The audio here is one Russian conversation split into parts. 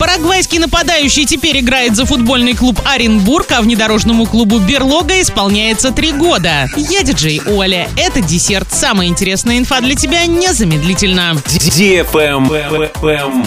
Парагвайский нападающий теперь играет за футбольный клуб Оренбург, а внедорожному клубу Берлога исполняется три года. Я диджей Оля. Это десерт. Самая интересная инфа для тебя незамедлительно.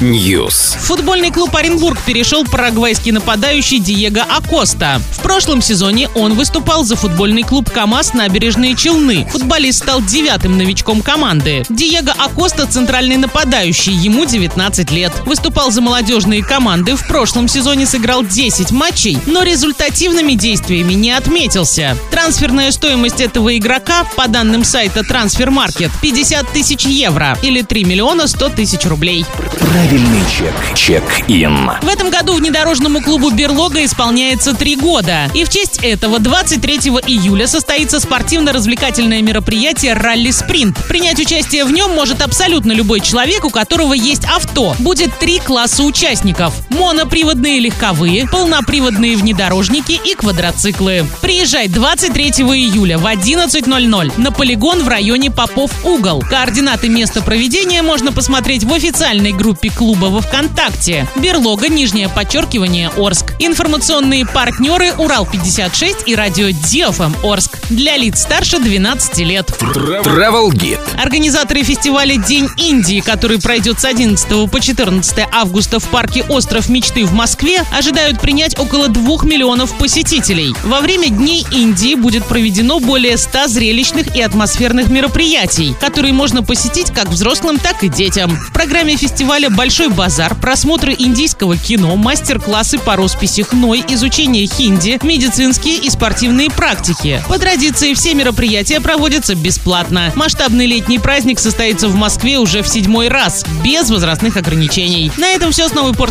News. В футбольный клуб Оренбург перешел парагвайский нападающий Диего Акоста. В прошлом сезоне он выступал за футбольный клуб КАМАЗ «Набережные Челны». Футболист стал девятым новичком команды. Диего Акоста – центральный нападающий, ему 19 лет. Выступал за молодежные команды, в прошлом сезоне сыграл 10 матчей, но результативными действиями не отметился. Трансферная стоимость этого игрока, по данным сайта Трансфермаркет, 50 тысяч евро или 3 миллиона 100 тысяч рублей. Правильный чек. Чек-ин. В этом году внедорожному клубу «Берлога» исполняется три года. И в честь этого 23 июля состоится спортивно-развлекательное мероприятие «Ралли Спринт». Принять участие в нем может абсолютно любой человек, у которого есть авто. Будет три класса участников. Моноприводные легковые, полноприводные внедорожники и квадроциклы. Приезжай 23 июля в 11.00 на полигон в районе Попов-Угол. Координаты места проведения можно посмотреть в официальной группе клуба во ВКонтакте. Берлога, нижнее подчеркивание, Орск. Информационные партнеры Урал-56 и радио Диофм Орск. Для лиц старше 12 лет. Travel Guide. Организаторы фестиваля «День Индии», который пройдет с 11 по 14 августа в парке «Остров мечты» в Москве, ожидают принять около 2 миллионов посетителей. Во время Дней Индии будет проведено более 100 зрелищных и атмосферных мероприятий, которые можно посетить как взрослым, так и детям. В программе фестиваля «Большой базар», просмотры индийского кино, мастер-классы по росписи хной, изучение хинди, медицинские и спортивные практики. По традиции все мероприятия проводятся бесплатно. Масштабный летний праздник состоится в Москве уже в седьмой раз, без возрастных ограничений. На этом все с новой порцией